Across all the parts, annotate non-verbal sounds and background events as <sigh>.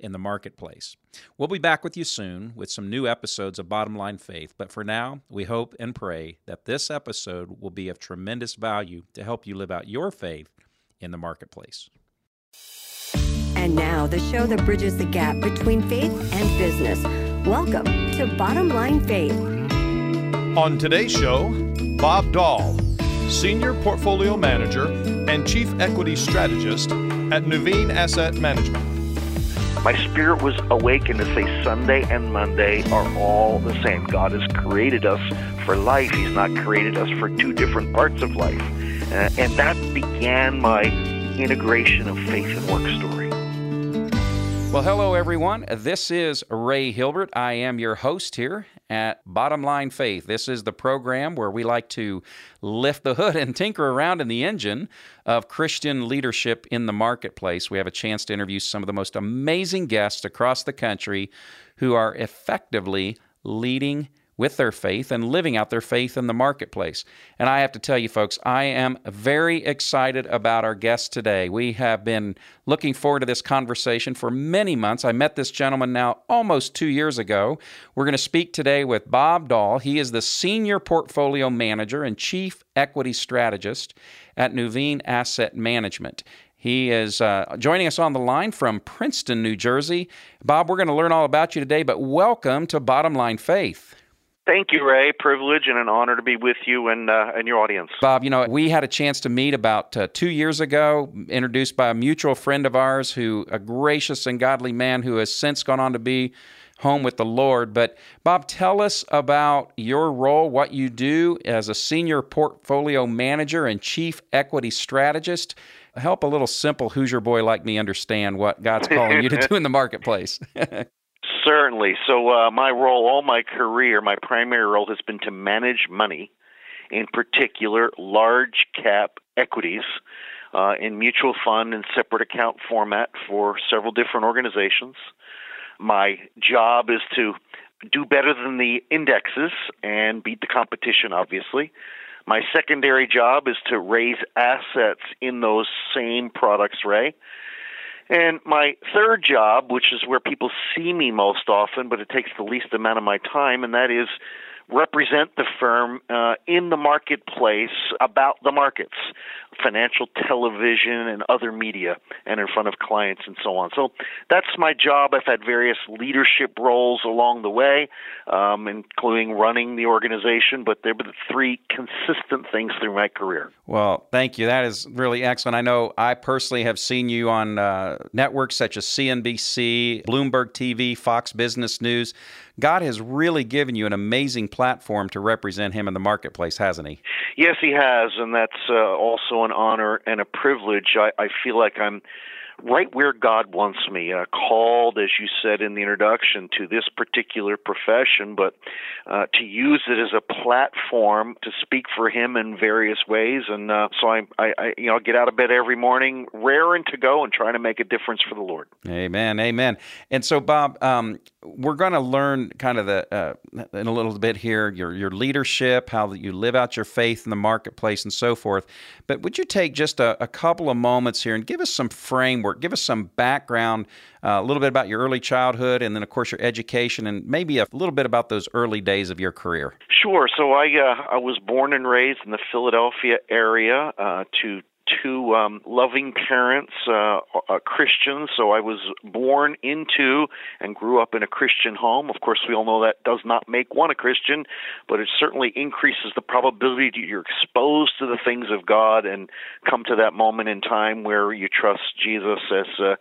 in the marketplace. We'll be back with you soon with some new episodes of Bottom Line Faith, but for now, we hope and pray that this episode will be of tremendous value to help you live out your faith in the marketplace. And now, the show that bridges the gap between faith and business. Welcome to Bottom Line Faith. On today's show, Bob Doll, Senior Portfolio Manager and Chief Equity Strategist at Nuveen Asset Management. My spirit was awakened to say Sunday and Monday are all the same. God has created us for life. He's not created us for two different parts of life. Uh, and that began my integration of faith and work story. Well, hello, everyone. This is Ray Hilbert. I am your host here at Bottom Line Faith. This is the program where we like to lift the hood and tinker around in the engine of Christian leadership in the marketplace. We have a chance to interview some of the most amazing guests across the country who are effectively leading with their faith and living out their faith in the marketplace. And I have to tell you, folks, I am very excited about our guest today. We have been looking forward to this conversation for many months. I met this gentleman now almost two years ago. We're going to speak today with Bob Doll. He is the Senior Portfolio Manager and Chief Equity Strategist at Nuveen Asset Management. He is uh, joining us on the line from Princeton, New Jersey. Bob, we're going to learn all about you today, but welcome to Bottom Line Faith. Thank you, Ray. Privilege and an honor to be with you and uh, and your audience. Bob, you know, we had a chance to meet about uh, two years ago, introduced by a mutual friend of ours, who a gracious and godly man who has since gone on to be home with the Lord. But Bob, tell us about your role, what you do as a senior portfolio manager and chief equity strategist. Help a little simple Hoosier boy like me understand what God's calling you to do in the marketplace. <laughs> Certainly. So, uh, my role, all my career, my primary role has been to manage money, in particular, large cap equities uh, in mutual fund and separate account format for several different organizations. My job is to do better than the indexes and beat the competition, obviously. My secondary job is to raise assets in those same products, Ray. And my third job, which is where people see me most often, but it takes the least amount of my time, and that is represent the firm uh, in the marketplace about the markets, financial television and other media, and in front of clients and so on. So that's my job. I've had various leadership roles along the way, um, including running the organization, but they were the three consistent things through my career. Well, thank you. That is really excellent. I know I personally have seen you on uh, networks such as CNBC, Bloomberg TV, Fox Business News. God has really given you an amazing platform to represent Him in the marketplace, hasn't He? Yes, He has, and that's uh, also an honor and a privilege. I, I feel like I'm right where God wants me, uh, called, as you said in the introduction, to this particular profession, but uh, to use it as a platform to speak for Him in various ways. And uh, so I, I, I, you know, get out of bed every morning, raring to go, and trying to make a difference for the Lord. Amen, amen. And so, Bob, um, we're going to learn kind of the uh, in a little bit here your your leadership, how you live out your faith in the marketplace, and so forth. But would you take just a, a couple of moments here and give us some framework? framework. Give us some background, uh, a little bit about your early childhood, and then, of course, your education, and maybe a little bit about those early days of your career. Sure. So I uh, I was born and raised in the Philadelphia area uh, to two um, loving parents, uh, uh, Christians. So I was born into and grew up in a Christian home. Of course, we all know that does not make one a Christian, but it certainly increases the probability that you're exposed to the things of God and come to that moment in time where you trust Jesus as a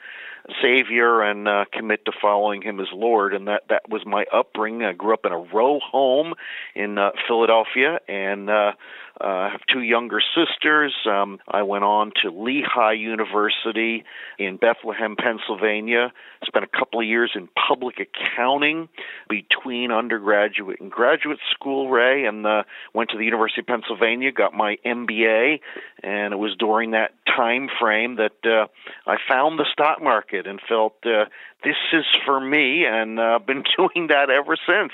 Savior and uh, commit to following Him as Lord. And that that was my upbringing. I grew up in a row home in uh, Philadelphia and. Uh, Uh, I have two younger sisters. Um, I went on to Lehigh University in Bethlehem, Pennsylvania. Spent a couple of years in public accounting between undergraduate and graduate school, Ray, and uh, went to the University of Pennsylvania, got my MBA, and it was during that time frame that uh, I found the stock market and felt uh, this is for me, and I've uh, been <laughs> doing that ever since.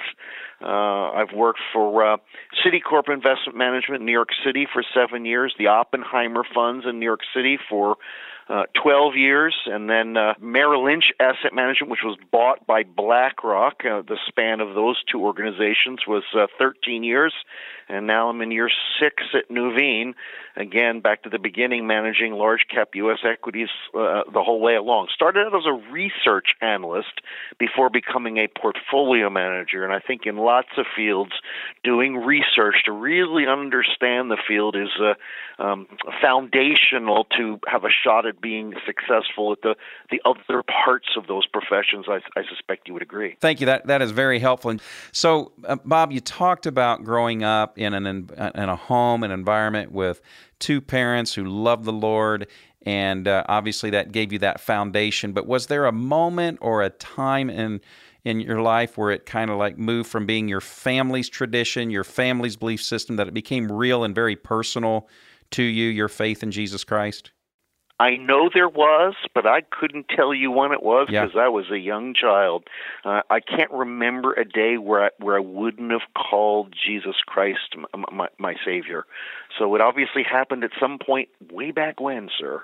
Uh, I've worked for uh, Citicorp Investment Management in New York City for seven years, the Oppenheimer Funds in New York City for uh, 12 years, and then uh, Merrill Lynch Asset Management, which was bought by BlackRock. Uh, the span of those two organizations was uh, 13 years, and now I'm in year six at Nuveen. Again, back to the beginning, managing large cap U.S. equities uh, the whole way along. Started out as a research analyst before becoming a portfolio manager, and I think in lots of fields, doing research to really understand the field is um, foundational to have a shot at being successful at the the other parts of those professions. I, I suspect you would agree. Thank you. That that is very helpful. And so, uh, Bob, you talked about growing up in an in a home, an environment with two parents who love the Lord. And uh, obviously, that gave you that foundation. But was there a moment or a time in in your life where it kind of like moved from being your family's tradition, your family's belief system, that it became real and very personal to you, your faith in Jesus Christ? I know there was, but I couldn't tell you when it was because yeah. I was a young child. Uh, I can't remember a day where I, where I wouldn't have called Jesus Christ my, my, my Savior. So it obviously happened at some point way back when, sir.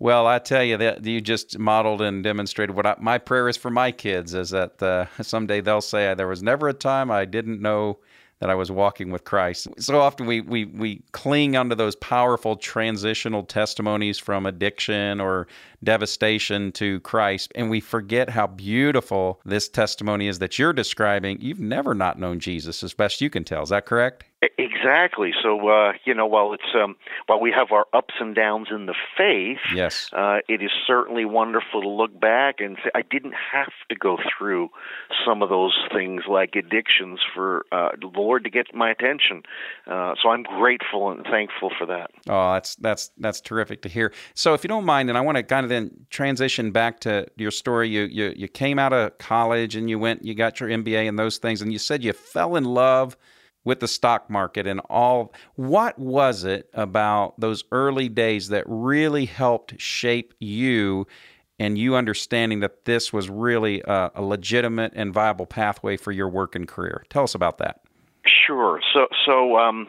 Well, I tell you that you just modeled and demonstrated what I, my prayer is for my kids is that uh, <laughs> someday they'll say there was never a time I didn't know that I was walking with Christ. So often we we we cling onto those powerful transitional testimonies from addiction or devastation to Christ and we forget how beautiful this testimony is that you're describing. You've never not known Jesus as best you can tell. Is that correct? Exactly. So uh, you know, while it's um, while we have our ups and downs in the faith, yes, uh, it is certainly wonderful to look back and say I didn't have to go through some of those things like addictions for uh, the Lord to get my attention. Uh, so I'm grateful and thankful for that. Oh, that's that's that's terrific to hear. So if you don't mind, and I want to kind of then transition back to your story. You you you came out of college and you went, you got your MBA and those things, and you said you fell in love with the stock market and all. What was it about those early days that really helped shape you and you understanding that this was really a, a legitimate and viable pathway for your work and career? Tell us about that. Sure. So, so um,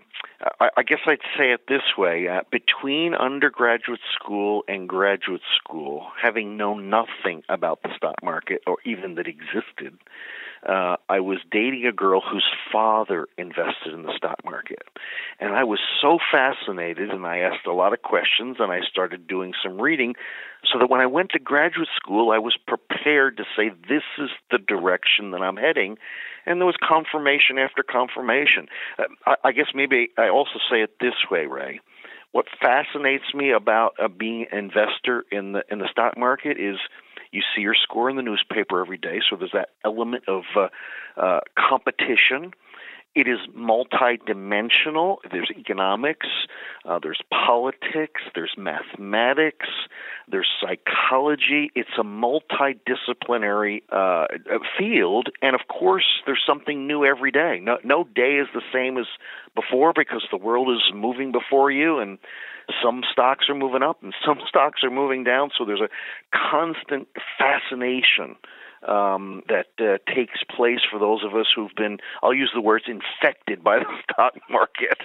I, I guess I'd say it this way: uh, between undergraduate school and graduate school, having known nothing about the stock market or even that existed, uh, I was dating a girl whose father invested in the stock market. And I was so fascinated, and I asked a lot of questions, and I started doing some reading so that when I went to graduate school, I was prepared to say, This is the direction that I'm heading. And there was confirmation after confirmation. Uh, I, I guess maybe I also say it this way, Ray what fascinates me about uh, being an investor in the in the stock market is you see your score in the newspaper every day, so there's that element of uh, uh, competition. It is multidimensional. There's economics, uh, there's politics, there's mathematics, there's psychology. It's a multidisciplinary uh, field, and of course, there's something new every day. No, no day is the same as before because the world is moving before you, and some stocks are moving up and some <laughs> stocks are moving down. So there's a constant fascination um, that uh, takes place for those of us who've been, I'll use the words, infected by the <laughs> stock market.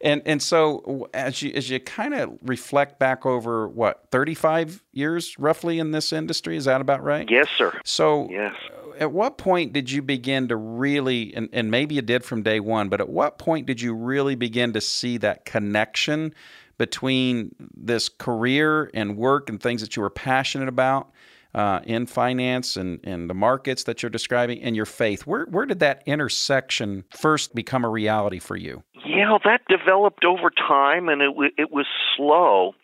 And and so as you as you kind of reflect back over what 35 years roughly in this industry, is that about right? Yes, sir. So yes. At what point did you begin to really, and, and maybe you did from day one, but at what point did you really begin to see that connection between this career and work and things that you were passionate about uh, in finance and, and the markets that you're describing and your faith. Where, where did that intersection first become a reality for you? Yeah, that developed over time and it, it was slow.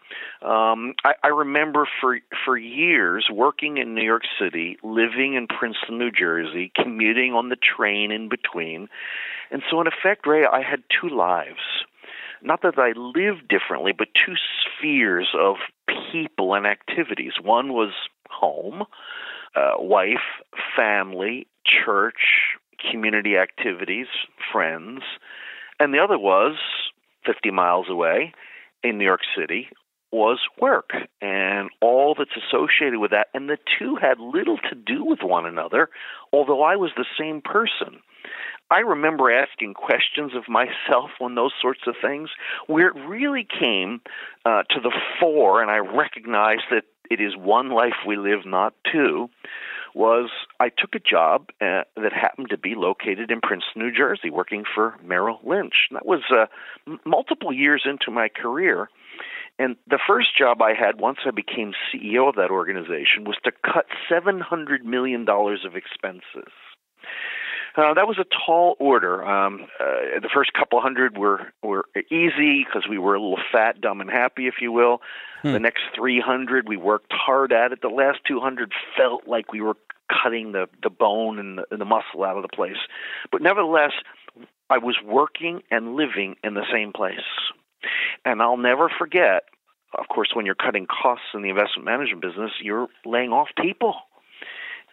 Um, I, I remember for for years working in New York City, living in Princeton, New Jersey, commuting on the train in between, and so in effect, Ray, I had two lives. not that I lived differently, but two spheres of people and activities. One was home, uh, wife, family, church, community activities, friends, and the other was 50 miles away in New York City was work and all that's associated with that. And the two had little to do with one another, although I was the same person. I remember asking questions of myself on those sorts of things where it really came uh, to the fore, and I recognized that it is one life we live, not two. Was I took a job uh, that happened to be located in Princeton, New Jersey, working for Merrill Lynch. And that was uh, m- multiple years into my career. And the first job I had once I became CEO of that organization was to cut $700 million of expenses. Uh, that was a tall order. Um, uh, the first couple hundred were were easy because we were a little fat, dumb, and happy, if you will. Hmm. The next 300 we worked hard at it. The last 200 felt like we were cutting the the bone and the, and the muscle out of the place. But nevertheless, I was working and living in the same place. And I'll never forget, of course, when you're cutting costs in the investment management business, you're laying off people.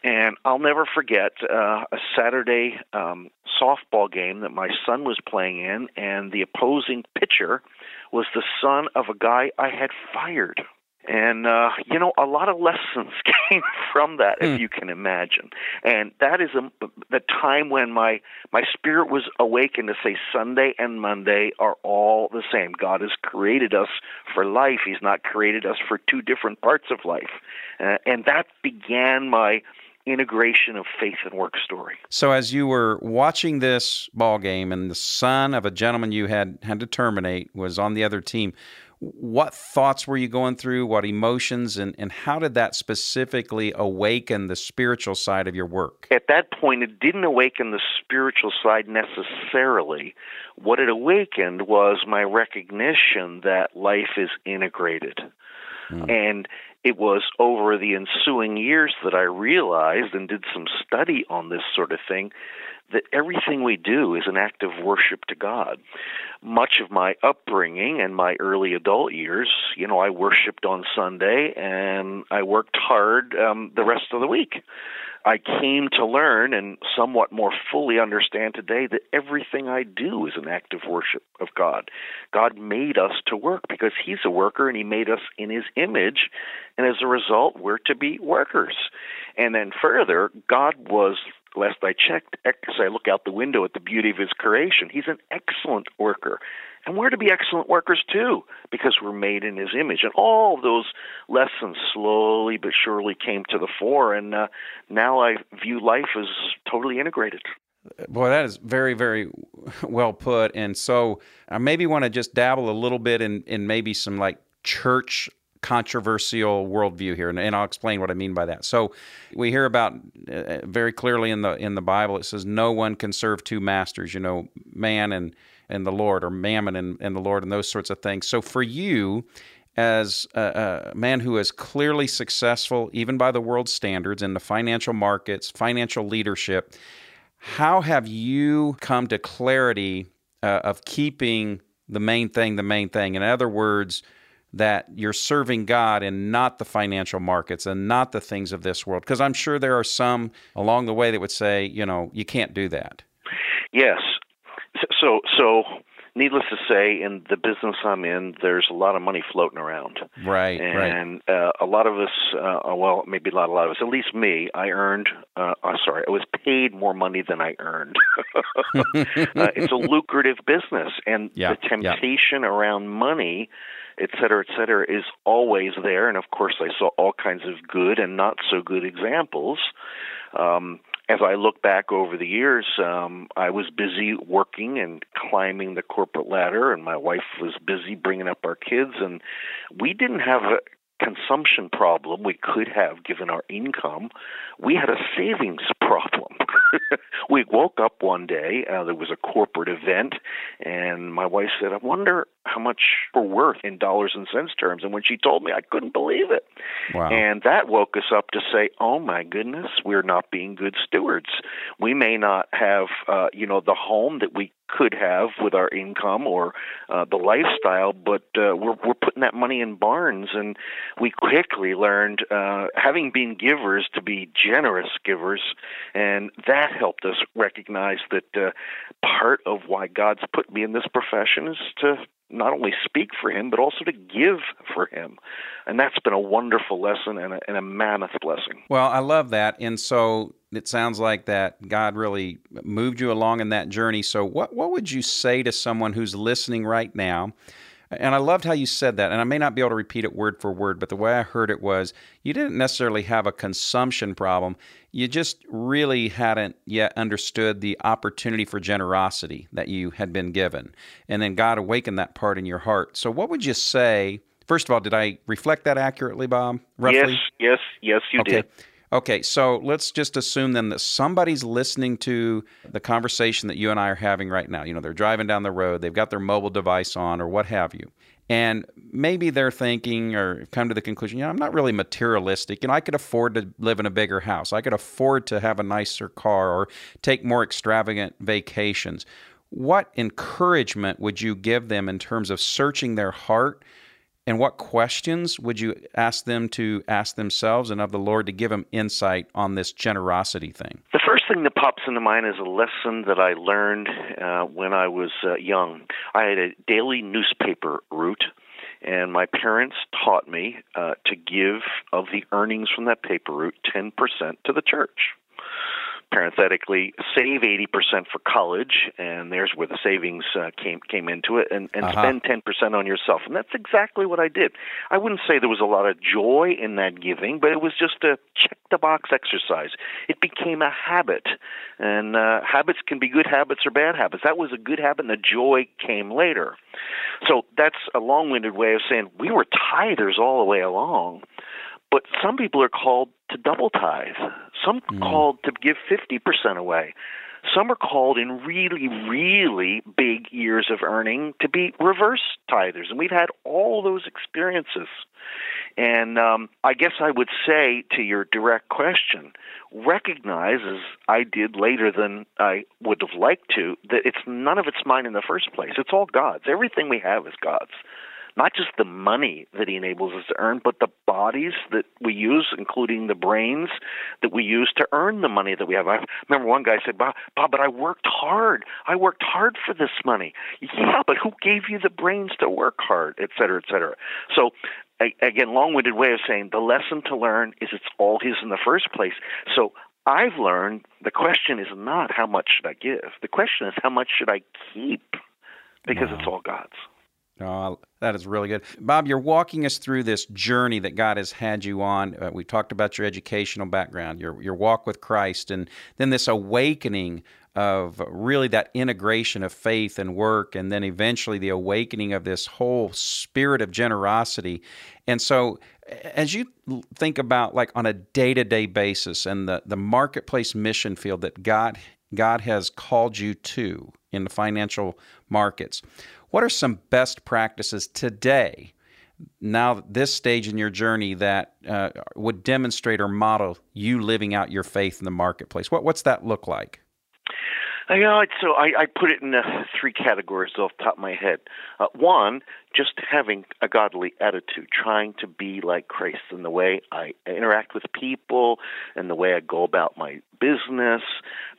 And I'll never forget uh, a Saturday um, softball game that my son was playing in, and the opposing pitcher was the son of a guy I had fired. And uh, you know, a lot of lessons <laughs> came from that, if mm. you can imagine. And that is a, the time when my my spirit was awakened to say Sunday and Monday are all the same. God has created us for life. He's not created us for two different parts of life. Uh, and that began my integration of faith and work story. So as you were watching this ball game and the son of a gentleman you had had to terminate was on the other team, what thoughts were you going through? What emotions and, and how did that specifically awaken the spiritual side of your work? At that point it didn't awaken the spiritual side necessarily. What it awakened was my recognition that life is integrated. Mm. And it was over the ensuing years that I realized and did some study on this sort of thing that everything we do is an act of worship to God. Much of my upbringing and my early adult years, you know, I worshiped on Sunday and I worked hard um, the rest of the week. I came to learn and somewhat more fully understand today that everything I do is an act of worship of God. God made us to work because He's a worker and He made us in His image, and as a result, we're to be workers. And then further, God was last I checked, as I look out the window at the beauty of his creation, he's an excellent worker. And we're to be excellent workers too, because we're made in his image. And all those lessons slowly but surely came to the fore. And uh, now I view life as totally integrated. Boy, that is very, very well put. And so I maybe want to just dabble a little bit in, in maybe some like church controversial worldview here, and, and, I'll explain what I mean by that. So, we hear about uh, very clearly in the in the Bible it says no one can serve two masters. You know, man and and the Lord, or mammon and, and the Lord, and those sorts of things. So, for you, as a, a, man who is clearly successful, even by the world standards, in the financial markets, financial leadership, how have you come to clarity uh, of keeping the main thing the main thing? In other words, that you're serving God and not the financial markets and not the things of this world? Because I'm sure there are some along the way that would say, you know, you can't do that. Yes. So, so needless to say, in the business I'm in, there's a lot of money floating around. Right. And right. Uh, a lot of us, uh, well, maybe not a lot of us, at least me, I earned. Uh, uh, sorry, I was paid more money than I earned. <laughs> uh, it's a lucrative business, and yeah, the temptation yeah. around money et cetera, et cetera, is always there. And of course, I saw all kinds of good and not so good examples. Um, as I look back over the years, um, I was busy working and climbing the corporate ladder, and my wife was busy bringing up our kids, and we didn't have a consumption problem we could have given our income. We had a savings problem. <laughs> we woke up one day, uh, there was a corporate event, and my wife said, I wonder how much we're worth in dollars and cents terms. And when she told me, I couldn't believe it. Wow. And that woke us up to say, oh my goodness, we're not being good stewards. We may not have, uh, you know, the home that we could have with our income or uh, the lifestyle, but uh, we're we're putting that money in barns, and we quickly learned, uh, having been givers, to be generous givers, and that helped us recognize that uh, part of why God's put me in this profession is to not only speak for him, but also to give for him. And that's been a wonderful lesson and a, and a mammoth blessing. Well, I love that. And so it sounds like that God really moved you along in that journey. So, what, what would you say to someone who's listening right now? And I loved how you said that. And I may not be able to repeat it word for word, but the way I heard it was you didn't necessarily have a consumption problem. You just really hadn't yet understood the opportunity for generosity that you had been given. And then God awakened that part in your heart. So, what would you say? First of all, did I reflect that accurately, Bob? Roughly? Yes, yes, yes, you okay. did. Okay, so let's just assume then that somebody's listening to the conversation that you and I are having right now. You know, they're driving down the road, they've got their mobile device on or what have you. And maybe they're thinking or come to the conclusion, you know, I'm not really materialistic. You know, I could afford to live in a bigger house. I could afford to have a nicer car or take more extravagant vacations. What encouragement would you give them in terms of searching their heart and what questions would you ask them to ask themselves and of the Lord to give them insight on this generosity thing? The first thing that pops into mind is a lesson that I learned uh, when I was uh, young. I had a daily newspaper route, and my parents taught me uh, to give of the earnings from that paper route 10% to the church parenthetically save 80% for college and there's where the savings uh, came came into it and, and uh-huh. spend 10% on yourself and that's exactly what I did. I wouldn't say there was a lot of joy in that giving, but it was just a check the box exercise. It became a habit. And uh, habits can be good habits or bad habits. That was a good habit and the joy came later. So that's a long-winded way of saying we were tithers all the way along. But some people are called to double tithe. Some mm. called to give 50% away. Some are called in really, really big years of earning to be reverse tithers. And we've had all those experiences. And um, I guess I would say to your direct question, recognize, as I did later than I would have liked to, that it's none of it's mine in the first place. It's all God's. Everything we have is God's not just the money that he enables us to earn, but the bodies that we use, including the brains that we use to earn the money that we have. I remember one guy said, Bob, Bob but I worked hard. I worked hard for this money. Yeah, but who gave you the brains to work hard, et cetera, et cetera? So again, long-winded way of saying the lesson to learn is it's all his in the first place. So I've learned the question is not how much should I give. The question is how much should I keep because wow. it's all God's. Oh, that is really good. Bob, you're walking us through this journey that God has had you on. Uh, we talked about your educational background, your, your walk with Christ, and then this awakening of really that integration of faith and work, and then eventually the awakening of this whole spirit of generosity. And so, as you think about like on a day to day basis and the, the marketplace mission field that God God has called you to in the financial markets, what are some best practices today, now this stage in your journey, that uh, would demonstrate or model you living out your faith in the marketplace? What, what's that look like? You know, so I, I put it in uh, three categories off the top of my head. Uh, one, just having a godly attitude, trying to be like Christ in the way I interact with people and the way I go about my business,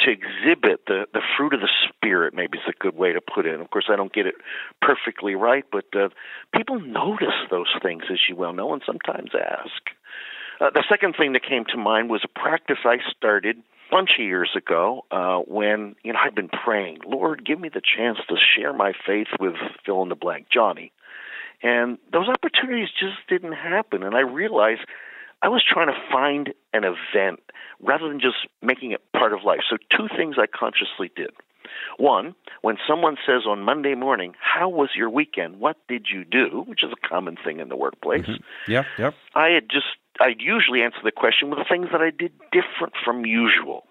to exhibit the, the fruit of the Spirit, maybe is a good way to put it. Of course, I don't get it perfectly right, but uh, people notice those things, as you well know, and sometimes ask. Uh, the second thing that came to mind was a practice I started – bunch of years ago uh, when you know I'd been praying, Lord, give me the chance to share my faith with fill in the blank, Johnny, and those opportunities just didn't happen, and I realized I was trying to find an event rather than just making it part of life. So two things I consciously did. One, when someone says on Monday morning, "How was your weekend? What did you do?" which is a common thing in the workplace. Mm-hmm. Yep, yep. I had just I'd usually answer the question with the things that I did different from usual.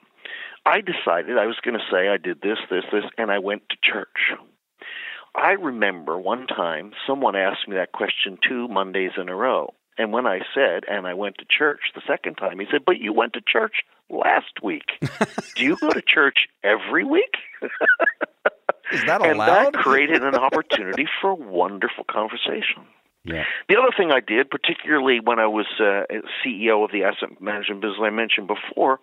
I decided I was going to say I did this, this, this, and I went to church. I remember one time someone asked me that question two Mondays in a row. And when I said, and I went to church the second time, he said, But you went to church last week. Do you go to church every week? <laughs> Is that allowed? and that created an <laughs> opportunity for a wonderful conversation. yeah. The other thing I did, particularly when I was uh, CEO of the asset management business I mentioned before,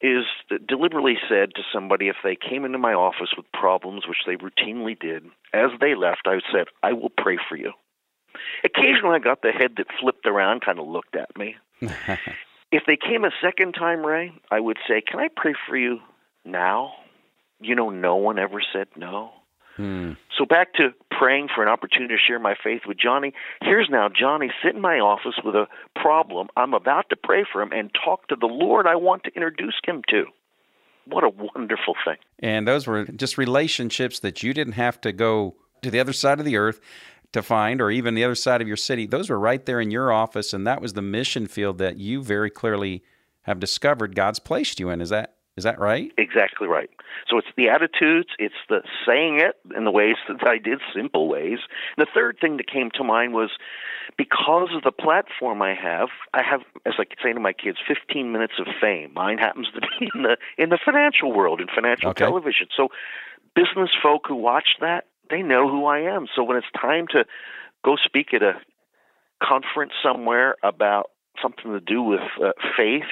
is deliberately said to somebody if they came into my office with problems, which they routinely did, as they left, I said, I will pray for you. Occasionally, I got the head that flipped around, kind of looked at me. <laughs> if they came a second time, Ray, I would say, Can I pray for you now? You know, no one ever said no. Hmm. So back to praying for an opportunity to share my faith with Johnny. Here's now Johnny sitting in my office with a problem. I'm about to pray for him and talk to the Lord I want to introduce him to. What a wonderful thing. And those were just relationships that you didn't have to go to the other side of the earth to find, or even the other side of your city. Those were right there in your office, and that was the mission field that you very clearly have discovered God's placed you in. Is that is that right? Exactly right. So it's the attitudes, it's the saying it in the ways that I did, simple ways. And the third thing that came to mind was because of the platform I have, I have, as I say to my kids, 15 minutes of fame. Mine happens to be in the in the financial world, in financial Okay. television. So business folk who watch that, they know who I am. So when it's time to go speak at a conference somewhere about something to do with uh, faith,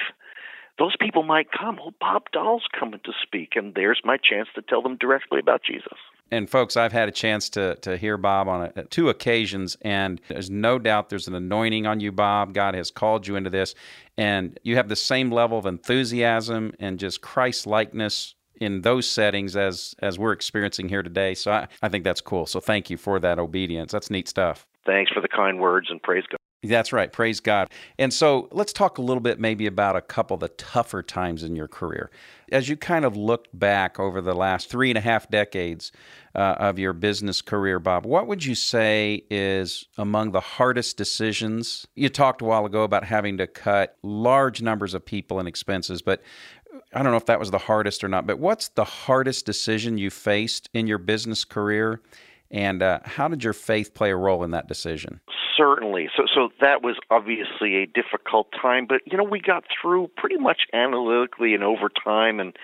those people might come. Oh, Bob Doll's coming to speak, and there's my chance to tell them directly about Jesus. And folks, I've had a chance to to hear Bob on a, two occasions, and there's no doubt there's an anointing on you, Bob. God has called you into this, and you have the same level of enthusiasm and just Christ likeness in those settings as as we're experiencing here today. So I, I think that's cool. So thank you for that obedience. That's neat stuff. Thanks for the kind words and praise God. That's right. Praise God. And so let's talk a little bit maybe about a couple of the tougher times in your career. As you kind of looked back over the last three and a half decades uh, of your business career, Bob, what would you say is among the hardest decisions? You talked a while ago about having to cut large numbers of people and expenses, but I don't know if that was the hardest or not, but what's the hardest decision you faced in your business career? And uh, how did your faith play a role in that decision? Certainly. So, so that was obviously a difficult time, but you know we got through pretty much analytically and over time. And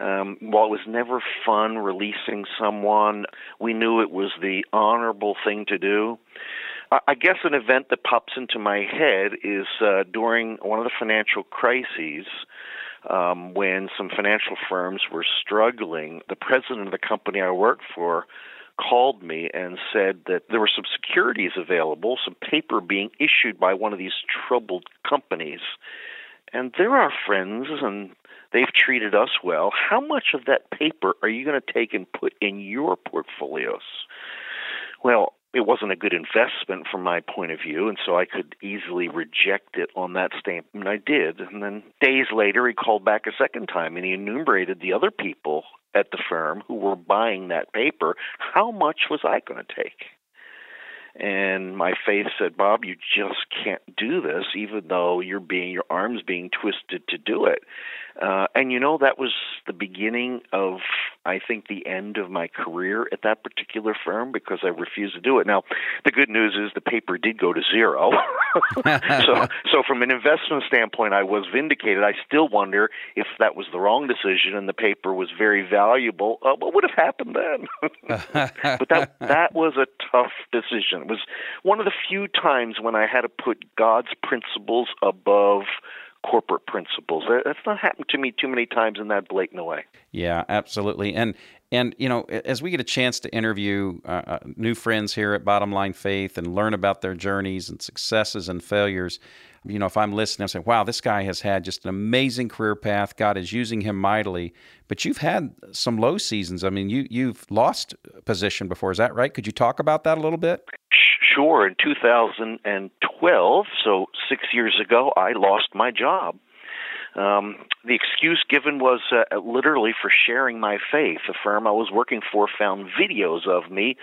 um, while it was never fun releasing someone, we knew it was the honorable thing to do. I guess an event that pops into my head is uh, during one of the financial crises. Um, when some financial firms were struggling, the president of the company I worked for called me and said that there were some securities available, some paper being issued by one of these troubled companies. And they're our friends and they've treated us well. How much of that paper are you going to take and put in your portfolios? Well, it wasn't a good investment from my point of view, and so I could easily reject it on that stamp, and I did. And then days later, he called back a second time and he enumerated the other people at the firm who were buying that paper. How much was I going to take? And my faith said, Bob, you just can't do this, even though you're being your arms being twisted to do it. Uh, and you know that was the beginning of, I think, the end of my career at that particular firm because I refused to do it. Now, the good news is the paper did go to zero. <laughs> so, <laughs> so from an investment standpoint, I was vindicated. I still wonder if that was the wrong decision and the paper was very valuable. Uh, what would have happened then? <laughs> but that that was a tough decision. It was one of the few times when I had to put God's principles above corporate principles. That's not happened to me too many times in that blatant way. Yeah, absolutely. And and you know, as we get a chance to interview uh, uh, new friends here at Bottom Line Faith and learn about their journeys and successes and failures, you know, if I'm listening, I'm saying, "Wow, this guy has had just an amazing career path. God is using him mightily." But you've had some low seasons. I mean, you you've lost position before. Is that right? Could you talk about that a little bit? Sure, in 2012, so six years ago, I lost my job. Um, the excuse given was uh, literally for sharing my faith. The firm I was working for found videos of me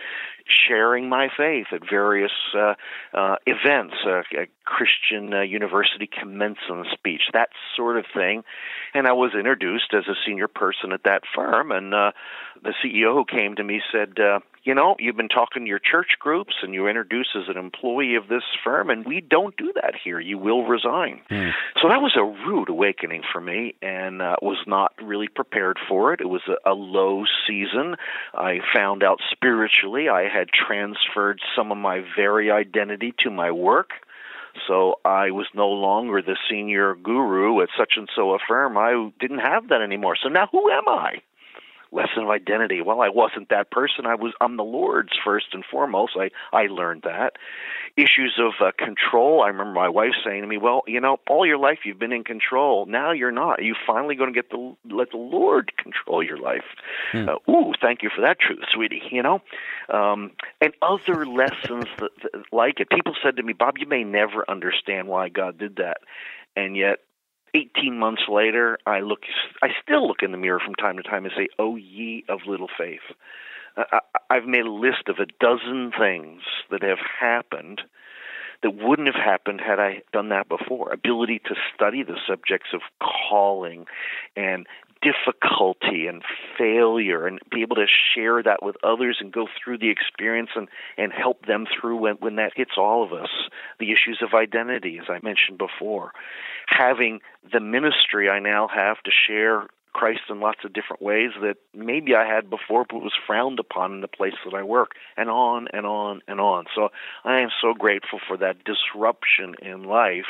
sharing my faith at various uh, uh, events, uh, a Christian uh, university commencement speech, that sort of thing. And I was introduced as a senior person at that firm, and uh, the CEO who came to me said, you know, you've been talking to your church groups and you introduce as an employee of this firm, and we don't do that here. You will resign. Mm. So that was a rude awakening for me and uh, was not really prepared for it. It was a, a low season. I found out spiritually I had transferred some of my very identity to my work. So I was no longer the senior guru at such and so a firm. I didn't have that anymore. So now who am I? Lesson of identity. Well, I wasn't that person. I was. I'm the Lord's first and foremost. I I learned that. Issues of uh, control. I remember my wife saying to me, "Well, you know, all your life you've been in control. Now you're not. Are you finally going to get the let the Lord control your life." Hmm. Uh, ooh, thank you for that truth, sweetie. You know, um, and other <laughs> lessons that, that, like it. People said to me, "Bob, you may never understand why God did that." And yet 18 months later, I look, I still look in the mirror from time to time and say, "Oh, ye of little faith." Uh, I've made a list of a dozen things that have happened that wouldn't have happened had I done that before. Ability to study the subjects of calling and difficulty and failure and be able to share that with others and go through the experience and, and help them through when, when that hits all of us. The issues of identity, as I mentioned before. Having the ministry I now have to share Christ in lots of different ways that maybe I had before, but was frowned upon in the place that I work, and on and on and on. So I am so grateful for that disruption in life.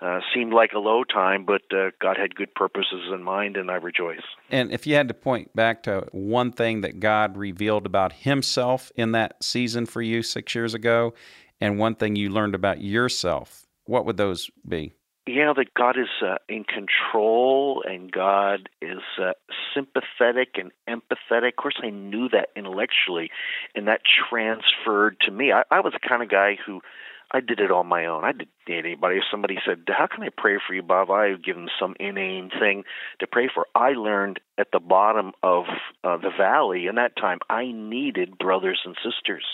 Uh, seemed like a low time, but uh, God had good purposes in mind, and I rejoice. And if you had to point back to one thing that God revealed about Himself in that season for you six years ago, and one thing you learned about yourself, what would those be? You know that God is uh, in control and God is uh, sympathetic and empathetic. Of course, I knew that intellectually, and that transferred to me. I, I was the kind of guy who I did it on my own. I didn't anybody. If somebody said, "How can I pray for you, Bob?" I would give them some inane thing to pray for. I learned at the bottom of uh, the valley in that time. I needed brothers and sisters,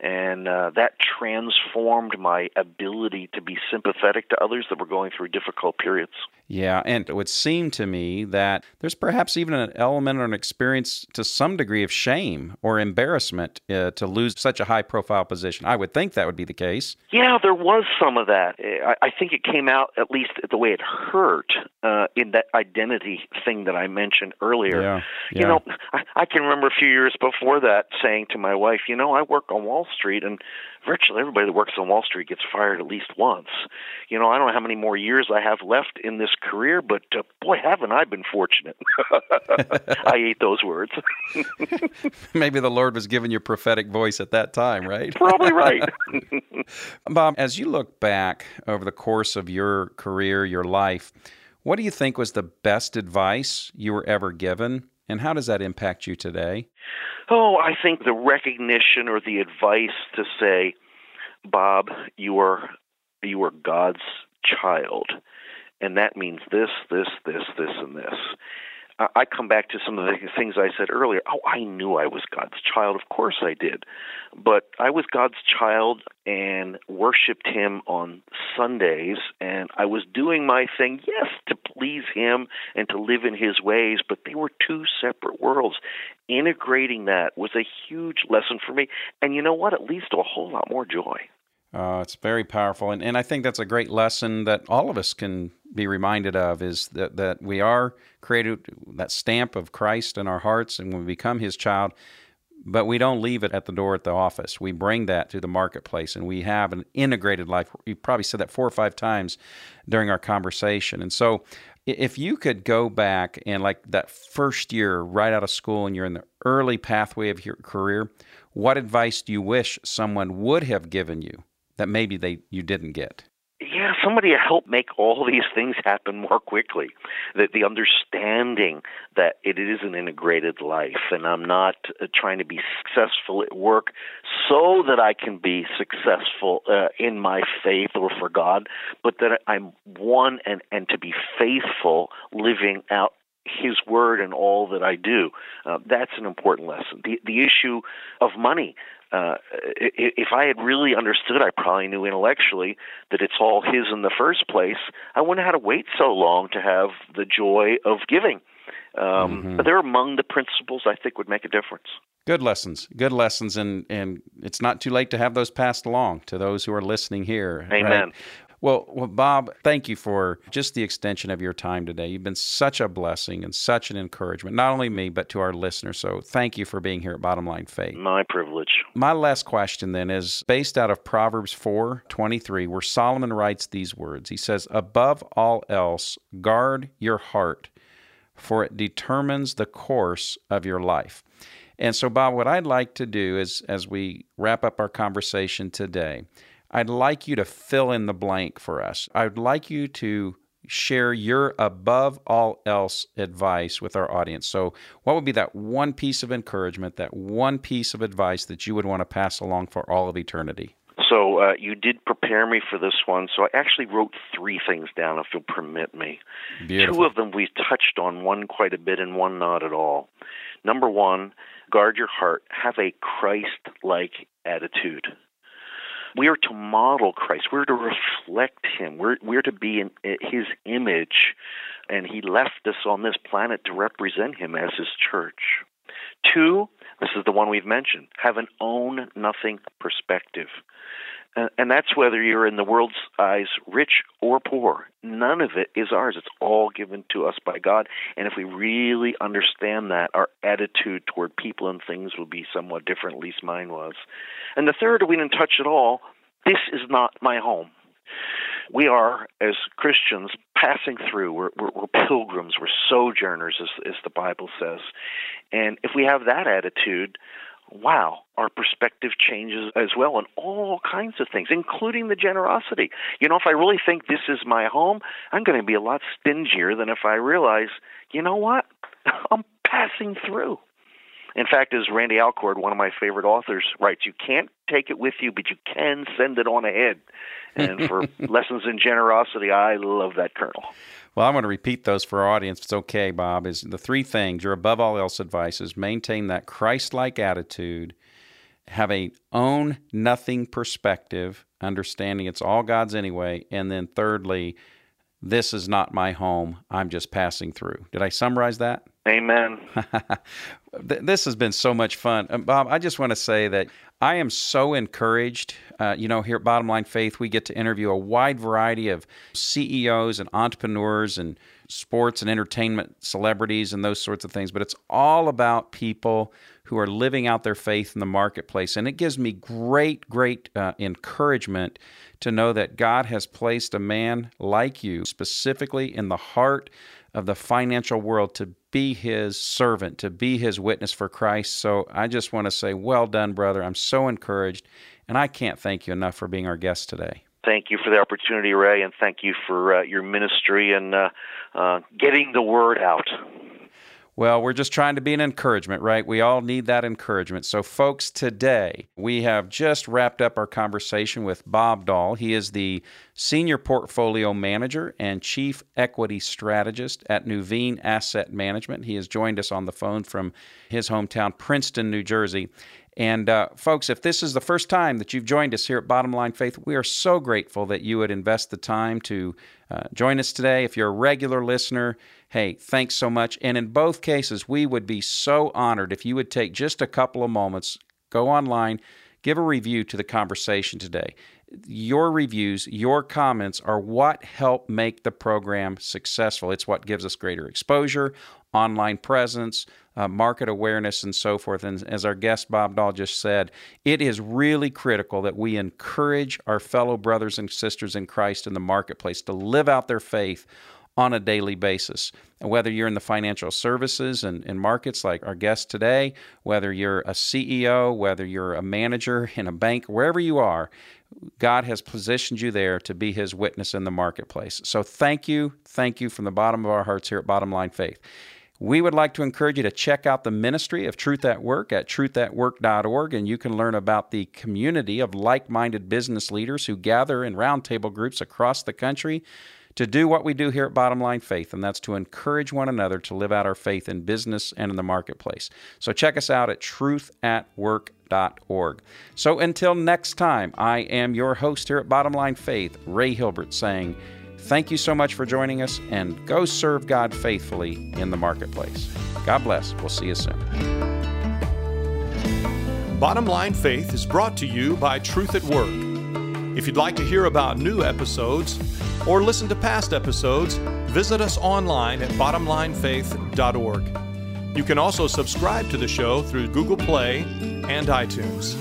and uh, that transformed my ability to be sympathetic to others that were going through difficult periods. Yeah, and it would seem to me that there's perhaps even an element or an experience to some degree of shame or embarrassment uh, to lose such a high profile position. I would think that would be the case. Yeah, there was some of that. I, I think it came out, at least the way it hurt, uh, in that identity thing that I mentioned earlier. Yeah, yeah. You know, I, I can remember a few years before that saying to my wife, you know, I work on Wall Street, and virtually everybody that works on Wall Street gets fired at least once. You know, I don't know how many more years I have left in this career, but uh, boy, haven't I been fortunate. <laughs> I ate those words. <laughs> Maybe the Lord was giving you a prophetic voice at that time, right? Probably right. <laughs> Bob, as you look back over the course of your career, your life, what do you think was the best advice you were ever given? And how does that impact you today? Oh, I think the recognition or the advice to say, Bob, you are you are God's child, and that means this, this, this, this, and this. I come back to some of the things I said earlier. Oh, I knew I was God's child. Of course I did. But I was God's child and worshiped Him on Sundays, and I was doing my thing, yes, to please Him and to live in His ways, but they were two separate worlds. Integrating that was a huge lesson for me. And you know what? It leads to a whole lot more joy. Uh, it's very powerful, and, and I think that's a great lesson that all of us can be reminded of is that, that we are created that stamp of Christ in our hearts, and when we become His child, but we don't leave it at the door at the office. We bring that to the marketplace, and we have an integrated life. You probably said that four or five times during our conversation, and so if you could go back and like that first year right out of school, and you're in the early pathway of your career, what advice do you wish someone would have given you? that maybe they you didn't get? Somebody help make all these things happen more quickly. That the understanding that it is an integrated life, and I'm not uh, trying to be successful at work so that I can be successful uh, in my faith or for God, but that I'm one and and to be faithful, living out his word in all that I do. Uh, that's an important lesson. The the issue of money uh, if I had really understood, I probably knew intellectually that it's all His in the first place. I wouldn't have had to wait so long to have the joy of giving. Um, mm-hmm. They're among the principles I think would make a difference. Good lessons, good lessons, and and it's not too late to have those passed along to those who are listening here. Amen. Right? Well, well, Bob, thank you for just the extension of your time today. You've been such a blessing and such an encouragement, not only me, but to our listeners. So thank you for being here at Bottom Line Faith. My privilege. My last question then is based out of Proverbs 4 23, where Solomon writes these words. He says, Above all else, guard your heart, for it determines the course of your life. And so, Bob, what I'd like to do is, as we wrap up our conversation today, I'd like you to fill in the blank for us. I'd like you to share your above all else advice with our audience. So, what would be that one piece of encouragement, that one piece of advice that you would want to pass along for all of eternity? So, uh, you did prepare me for this one. So, I actually wrote three things down, if you'll permit me. Beautiful. Two of them we touched on, one quite a bit and one not at all. Number one, guard your heart, have a Christ like attitude. We are to model Christ. We're to reflect Him. We're, we're to be in His image. And He left us on this planet to represent Him as His church. Two, this is the one we've mentioned, have an own nothing perspective. And that's whether you're in the world's eyes rich or poor. None of it is ours. It's all given to us by God. And if we really understand that, our attitude toward people and things will be somewhat different, at least mine was. And the third, we didn't touch at all this is not my home. We are, as Christians, passing through. We're, we're, we're pilgrims. We're sojourners, as, as the Bible says. And if we have that attitude, wow, our perspective changes as well on all kinds of things, including the generosity. You know, if I really think this is my home, I'm going to be a lot stingier than if I realize, you know what? <laughs> I'm passing through. In fact, as Randy Alcorn, one of my favorite authors, writes, you can't take it with you, but you can send it on ahead. And for <laughs> lessons in generosity, I love that kernel. Well, I'm going to repeat those for our audience. It's okay, Bob. Is the three things your above all else advice is maintain that Christ-like attitude, have a own nothing perspective, understanding it's all God's anyway, and then thirdly, this is not my home. I'm just passing through. Did I summarize that? Amen. <laughs> this has been so much fun. Uh, Bob, I just want to say that I am so encouraged. Uh, you know, here at Bottom Line Faith, we get to interview a wide variety of CEOs and entrepreneurs and sports and entertainment celebrities and those sorts of things, but it's all about people who are living out their faith in the marketplace. And it gives me great, great uh, encouragement to know that God has placed a man like you specifically in the heart of the financial world to be his servant, to be his witness for Christ. So I just want to say, well done, brother. I'm so encouraged, and I can't thank you enough for being our guest today. Thank you for the opportunity, Ray, and thank you for uh, your ministry and uh, uh, getting the word out. Well, we're just trying to be an encouragement, right? We all need that encouragement. So, folks, today we have just wrapped up our conversation with Bob Doll. He is the Senior Portfolio Manager and Chief Equity Strategist at Nuveen Asset Management. He has joined us on the phone from his hometown, Princeton, New Jersey. And uh, folks, if this is the first time that you've joined us here at Bottom Line Faith, we are so grateful that you would invest the time to uh, join us today. If you're a regular listener, hey, thanks so much. And in both cases, we would be so honored if you would take just a couple of moments, go online, give a review to the conversation today. Your reviews, your comments are what help make the program successful. It's what gives us greater exposure, online presence, uh, market awareness, and so forth. And as our guest Bob Doll just said, it is really critical that we encourage our fellow brothers and sisters in Christ in the marketplace to live out their faith on a daily basis. Whether you're in the financial services and, and, markets like our guest today, whether you're a CEO, whether you're a manager <laughs> in a bank, wherever you are, God has positioned you there to be his witness in the marketplace. So thank you. Thank you from the bottom of our hearts here at Bottom Line Faith. We would like to encourage you to check out the ministry of Truth at Work at truthatwork.org, and you can learn about the community of like minded business leaders who gather in roundtable groups across the country to do what we do here at Bottom Line Faith, and that's to encourage one another to live out our faith in business and in the marketplace. So check us out at truthatwork.org. So until next time, I am your host here at Bottom Line Faith, Ray Hilbert, saying, Thank you so much for joining us and go serve God faithfully in the marketplace. God bless. We'll see you soon. Bottom Line Faith is brought to you by Truth at Work. If you'd like to hear about new episodes or listen to past episodes, visit us online at bottomlinefaith.org. You can also subscribe to the show through Google Play and iTunes.